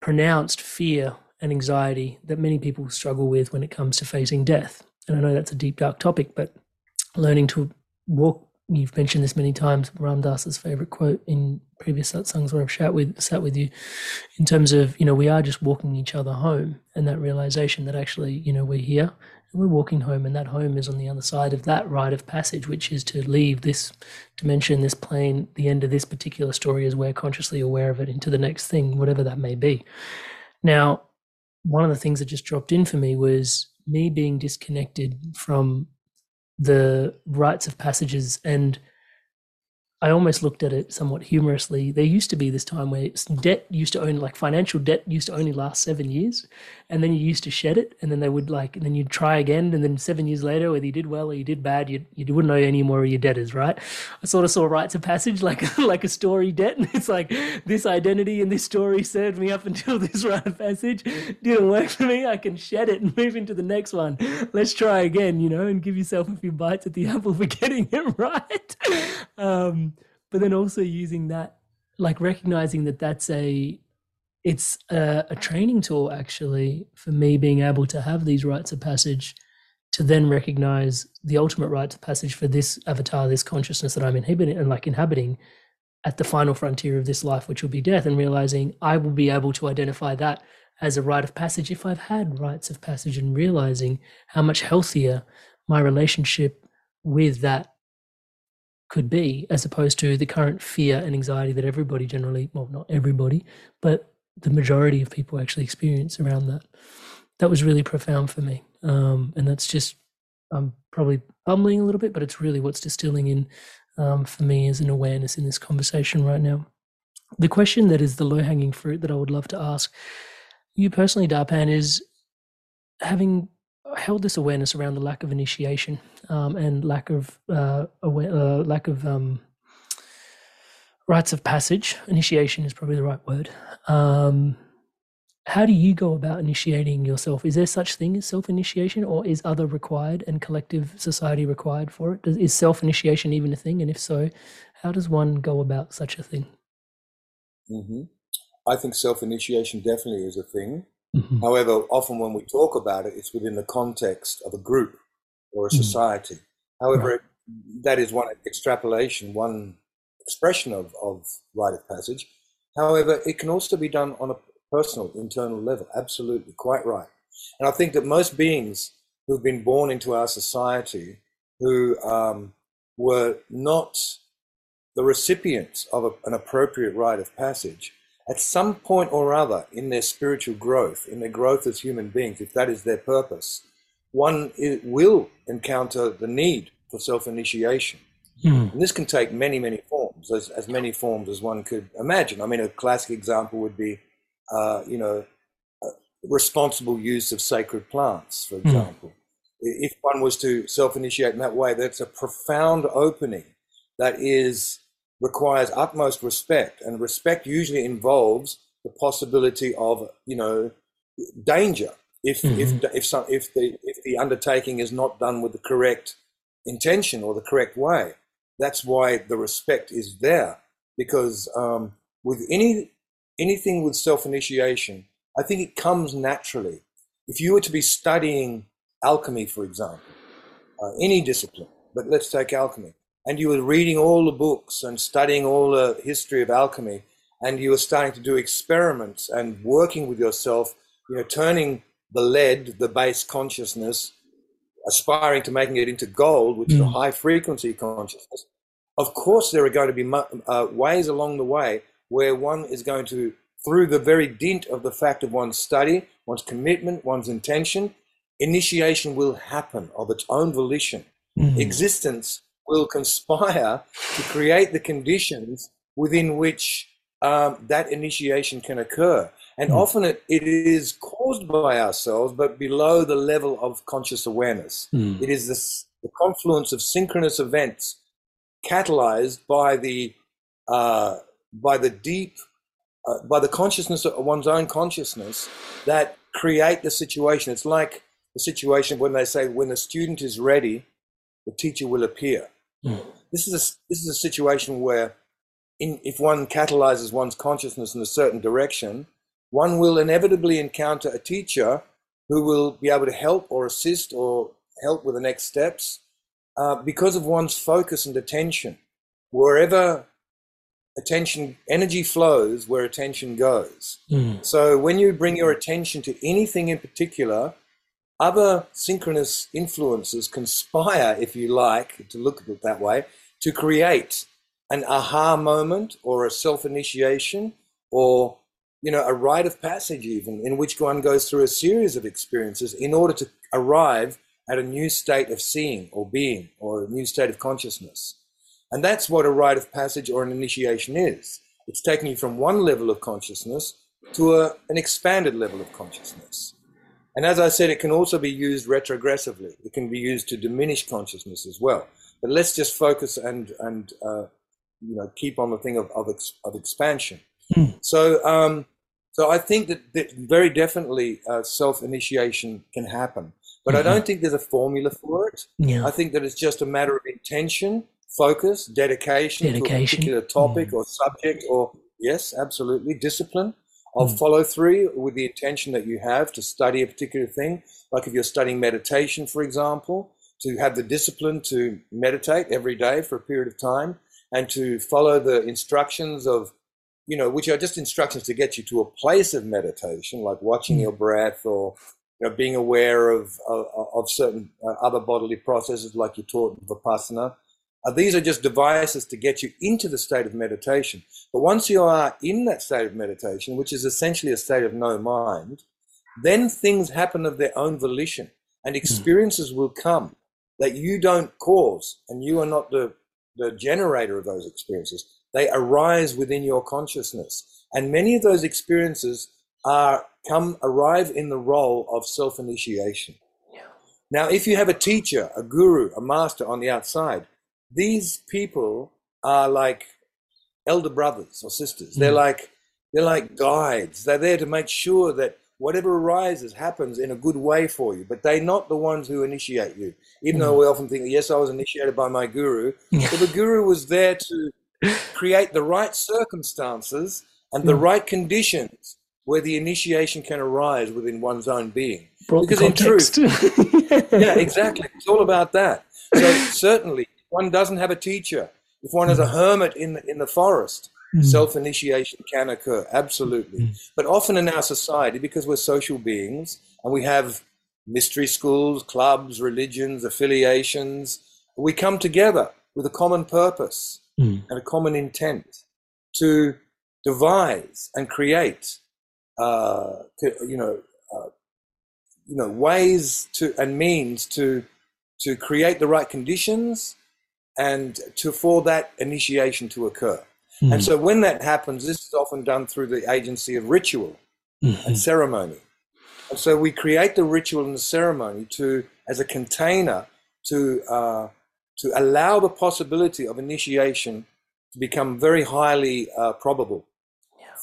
pronounced fear and anxiety that many people struggle with when it comes to facing death. And I know that's a deep, dark topic, but learning to walk. You've mentioned this many times. Ram Dass's favorite quote in previous satsangs where I've sat with sat with you, in terms of you know we are just walking each other home, and that realization that actually you know we're here and we're walking home, and that home is on the other side of that rite of passage, which is to leave this dimension, this plane, the end of this particular story, as we're consciously aware of it, into the next thing, whatever that may be. Now, one of the things that just dropped in for me was me being disconnected from the rites of passages and I almost looked at it somewhat humorously. There used to be this time where debt used to only, like financial debt used to only last seven years. And then you used to shed it. And then they would like, and then you'd try again. And then seven years later, whether you did well or you did bad, you, you wouldn't know any more of your debtors, right? I sort of saw rites of passage like, like a story debt. And it's like this identity and this story served me up until this rite of passage. Didn't work for me. I can shed it and move into the next one. Let's try again, you know, and give yourself a few bites at the apple for getting it right. Um, but then also using that like recognizing that that's a it's a, a, training tool actually for me being able to have these rites of passage to then recognize the ultimate rites of passage for this avatar this consciousness that i'm inhibiting and like inhabiting at the final frontier of this life which will be death and realizing i will be able to identify that as a rite of passage if i've had rites of passage and realizing how much healthier my relationship with that could be, as opposed to the current fear and anxiety that everybody generally, well, not everybody, but the majority of people actually experience around that. That was really profound for me. Um, and that's just, I'm probably bumbling a little bit, but it's really what's distilling in um, for me as an awareness in this conversation right now. The question that is the low hanging fruit that I would love to ask you personally, Darpan, is having held this awareness around the lack of initiation um, and lack of uh, aware, uh, lack of um, rites of passage. Initiation is probably the right word. Um, how do you go about initiating yourself? Is there such thing as self-initiation, or is other required and collective society required for it? Does, is self-initiation even a thing? And if so, how does one go about such a thing? Mm-hmm. I think self-initiation definitely is a thing. Mm-hmm. However, often when we talk about it, it's within the context of a group or a mm-hmm. society. Mm-hmm. However, right. that is one extrapolation, one expression of, of rite of passage. However, it can also be done on a personal, internal level. Absolutely, quite right. And I think that most beings who've been born into our society who um, were not the recipients of a, an appropriate rite of passage at some point or other in their spiritual growth, in their growth as human beings, if that is their purpose, one will encounter the need for self initiation. Mm. And this can take many, many forms, as, as many forms as one could imagine. I mean, a classic example would be, uh, you know, responsible use of sacred plants, for hmm. example. Mm. If one was to self initiate in that way, that's a profound opening that is requires utmost respect, and respect usually involves the possibility of you know danger if mm-hmm. if if some if the if the undertaking is not done with the correct intention or the correct way. That's why the respect is there because um, with any anything with self initiation, I think it comes naturally. If you were to be studying alchemy, for example, uh, any discipline, but let's take alchemy, and you were reading all the books and studying all the history of alchemy, and you were starting to do experiments and working with yourself, you know, turning the lead, the base consciousness, aspiring to making it into gold, which mm. is a hmm. high frequency consciousness. Of course, there are going to be uh, ways along the way where one is going to, through the very dint of the fact of one's study, one's commitment, one's intention, initiation will happen of its own volition. Mm. Existence will conspire to create the conditions within which um, that initiation can occur. And Mm. often it, it is caused by ourselves, but below the level of conscious awareness. Mm. It is this, the confluence of synchronous events catalyzed by the uh, by the deep uh, by the consciousness of one's own consciousness that create the situation. It's like the situation when they say when the student is ready, the teacher will appear. Mm. This is a, this is a situation where, in, if one catalyzes one's consciousness in a certain direction, one will inevitably encounter a teacher who will be able to help or assist or help with the next steps uh, because of one's focus and attention. Wherever attention, energy flows, where attention goes. Mm. So when you bring your attention to anything in particular, other synchronous influences conspire, if you like, to look at it that way, to create an aha moment or a self-initiation or you know a rite of passage even in which one goes through a series of experiences in order to arrive at a new state of seeing or being or a new state of consciousness. And that's what a rite of passage or an initiation is. It's taking you from one level of consciousness to a, an expanded level of consciousness and as I said, it can also be used retrogressively. It can be used to diminish consciousness as well. But let's just focus and and uh, you know keep on the thing of of, ex, of expansion. Mm. So um, so I think that, that very definitely uh, self initiation can happen, but I don't think there's a formula for it. Yeah. I think that it's just a matter of intention, focus, dedication, to a particular topic or subject, or yes, absolutely, discipline of follow through with the intention that you have to study a particular thing. Like if you're studying meditation, for example, to have the discipline to meditate every day for a period of time and to follow the instructions of, you know, which are just instructions to get you to a place of meditation, like watching your breath or you know, being aware of, of, of certain uh, other bodily processes like you're taught in Vipassana. Uh, these are just devices to get you into the state of meditation. But once you are in that state of meditation, which is essentially a state of no mind, then things happen of their own volition and experiences will come that you don't cause and you are not the, the generator of those experiences. They arise within your consciousness. And many of those experiences are come arrive in the role of self-initiation. Now, if you have a teacher, a guru, a master on the outside, these people are like elder brothers or sisters. They're hmm. like they're like guides. They're there to make sure that whatever arises happens in a good way for you. But they're not the ones who initiate you. Even though hmm. we often think, yes, I was initiated by my guru. But the guru was there to create the right circumstances and the hmm. right conditions where the initiation can arise within one's own being. Brought the because in truth, yeah, exactly. It's all about that. So certainly, one doesn't have a teacher. If one is a hermit in the, in the forest, self-initiation can occur. Absolutely. But often in our society, because we're social beings and we have mystery schools, clubs, religions, affiliations, we come together with a common purpose Mm. and a common intent to devise and create, uh, to, you know, uh, you know, ways to and means to to create the right conditions and to for that initiation to occur. And so when that happens, this is often done through the agency of ritual and ceremony. And so we create the ritual and the ceremony to as a container to uh, to allow the possibility of initiation to become very highly uh, probable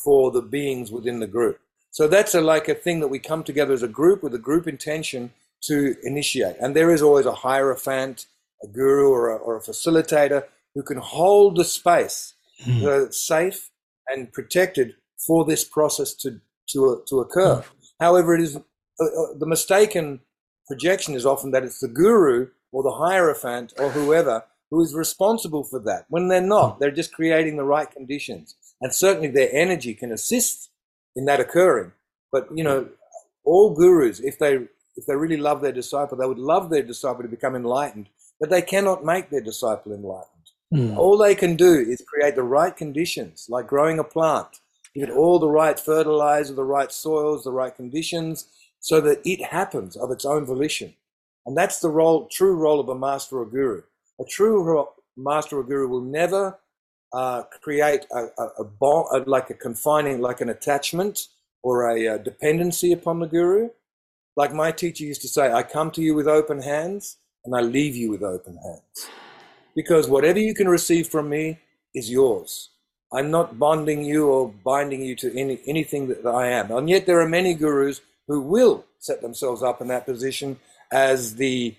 for the beings within the group. So that's a, like a thing that we come together as a group with a group intention to initiate. And there is always a hierophant, a guru, or a, or a facilitator who can hold the space uh, safe and protected for this process to to to occur. However, it is uh, uh, the mistaken projection is often that it's the guru or the hierophant or whoever who is responsible for that. When they're not, they're just creating the right conditions, and certainly their energy can assist in that occurring. But you know, all gurus, if they if they really love their disciple, they would love their disciple to become enlightened, but they cannot make their disciple enlightened. Mm. All they can do is create the right conditions, like growing a plant. Give it all the right fertilizer, the right soils, the right conditions, so that it happens of its own volition. And that's the role, true role of a master or guru. A true master or guru will never uh, create a, a, a bond, like a confining, like an attachment or a, a uh, dependency upon the guru. Like my teacher used to say, I come to you with open hands and I leave you with open hands. Because whatever you can receive from me is yours. I'm not bonding you or binding you to any, anything that I am. And yet there are many gurus who will set themselves up in that position as the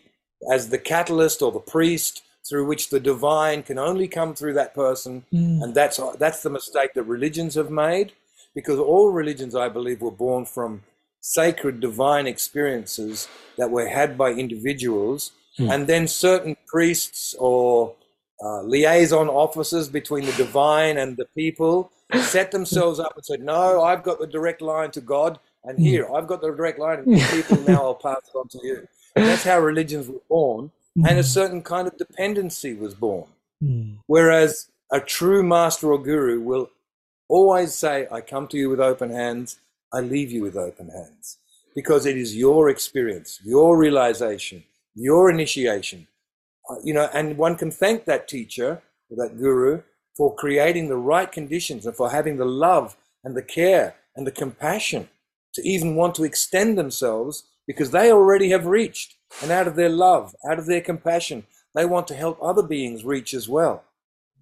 as the catalyst or the priest through which the divine can only come through that person mm. and that's that's the mistake that religions have made because all religions i believe were born from sacred divine experiences that were had by individuals mm. and then certain priests or uh, liaison officers between the divine and the people set themselves up and said no i've got the direct line to god and hmm. here i've got the direct line and these people now i'll pass it on to you that's how religions were born, mm. and a certain kind of dependency was born. Whereas a true master or guru will always say, I come to you with open hands, I leave you with open hands. Because it is your experience, your realization, your initiation. Uh, you know, and one can thank that teacher or that guru for creating the right conditions and for having the love and the care and the compassion to even want to extend themselves because they already have reached. And out of their love, out of their compassion, they want to help other beings reach as well.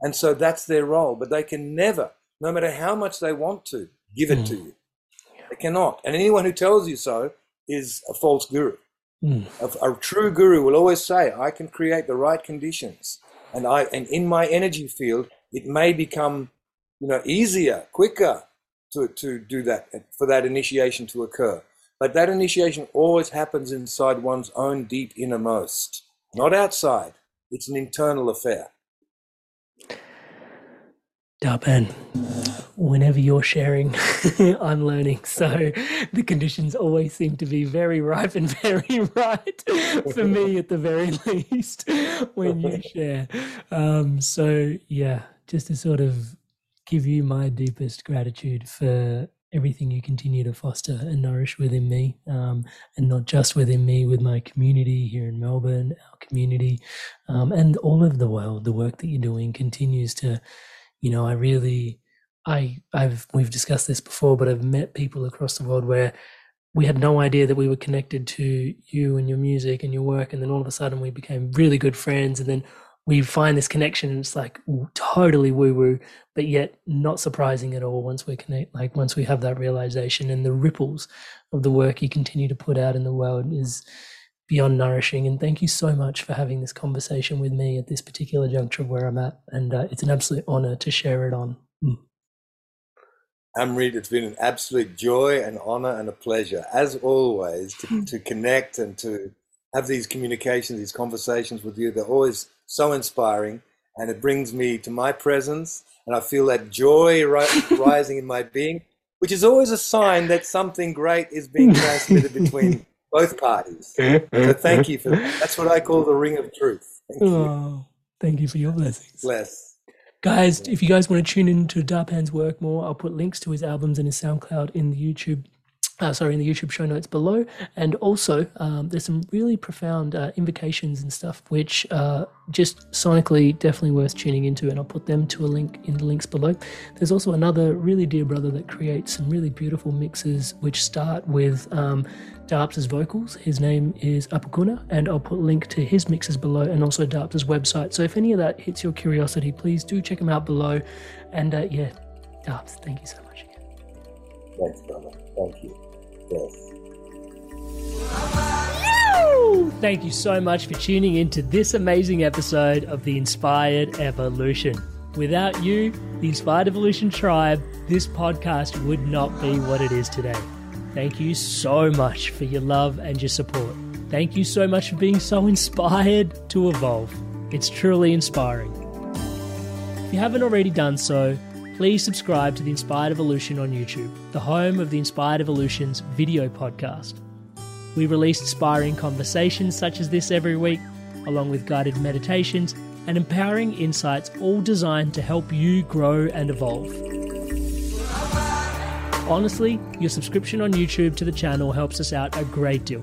And so that's their role. But they can never, no matter how much they want to, give it mm. to you. They cannot. And anyone who tells you so is a false guru. Mm. A, a, true guru will always say, I can create the right conditions. And I and in my energy field, it may become, you know, easier, quicker to, to do that, for that initiation to occur. But that initiation always happens inside one's own deep innermost, not outside. It's an internal affair. Darpan, whenever you're sharing, I'm learning. So the conditions always seem to be very ripe and very right for me, at the very least, when you share. Um, so, yeah, just to sort of give you my deepest gratitude for everything you continue to foster and nourish within me, um, and not just within me, with my community here in Melbourne, our community, um, and all over the world. The work that you're doing continues to, you know, I really, I, I've, we've discussed this before, but I've met people across the world where we had no idea that we were connected to you and your music and your work, and then all of a sudden we became really good friends, and then we find this connection and it's like totally woo woo, but yet not surprising at all once we connect, like once we have that realization and the ripples of the work you continue to put out in the world is beyond nourishing. And thank you so much for having this conversation with me at this particular juncture of where I'm at. And uh, it's an absolute honor to share it on. Mm. Amrit, it's been an absolute joy and honor and a pleasure, as always, to, to connect and to have these communications, these conversations with you. They're always so inspiring, and it brings me to my presence, and I feel that joy ri- rising in my being, which is always a sign that something great is being transmitted between both parties. Mm-hmm. So thank you for that. That's what I call the ring of truth. Thank you. Oh, thank you for your blessings. Bless. Guys, if you guys want to tune into Darpan's work more, I'll put links to his albums and his SoundCloud in the YouTube uh, sorry, in the YouTube show notes below. And also, um, there's some really profound uh, invocations and stuff, which uh, just sonically definitely worth tuning into. And I'll put them to a link in the links below. There's also another really dear brother that creates some really beautiful mixes, which start with um, vocals. His name is Apakuna, and I'll put a link to his mixes below and also Darps' website. So if any of that hits your curiosity, please do check him out below. And uh, yeah, Darps, thank you so much again. Thanks, brother. Thank you. Thank you so much for tuning in to this amazing episode of The Inspired Evolution. Without you, the Inspired Evolution tribe, this podcast would not be what it is today. Thank you so much for your love and your support. Thank you so much for being so inspired to evolve. It's truly inspiring. If you haven't already done so, please subscribe to The Inspired Evolution on YouTube, the home of The Inspired Evolution's video podcast. We release inspiring conversations such as this every week, along with guided meditations and empowering insights, all designed to help you grow and evolve. Honestly, your subscription on YouTube to the channel helps us out a great deal.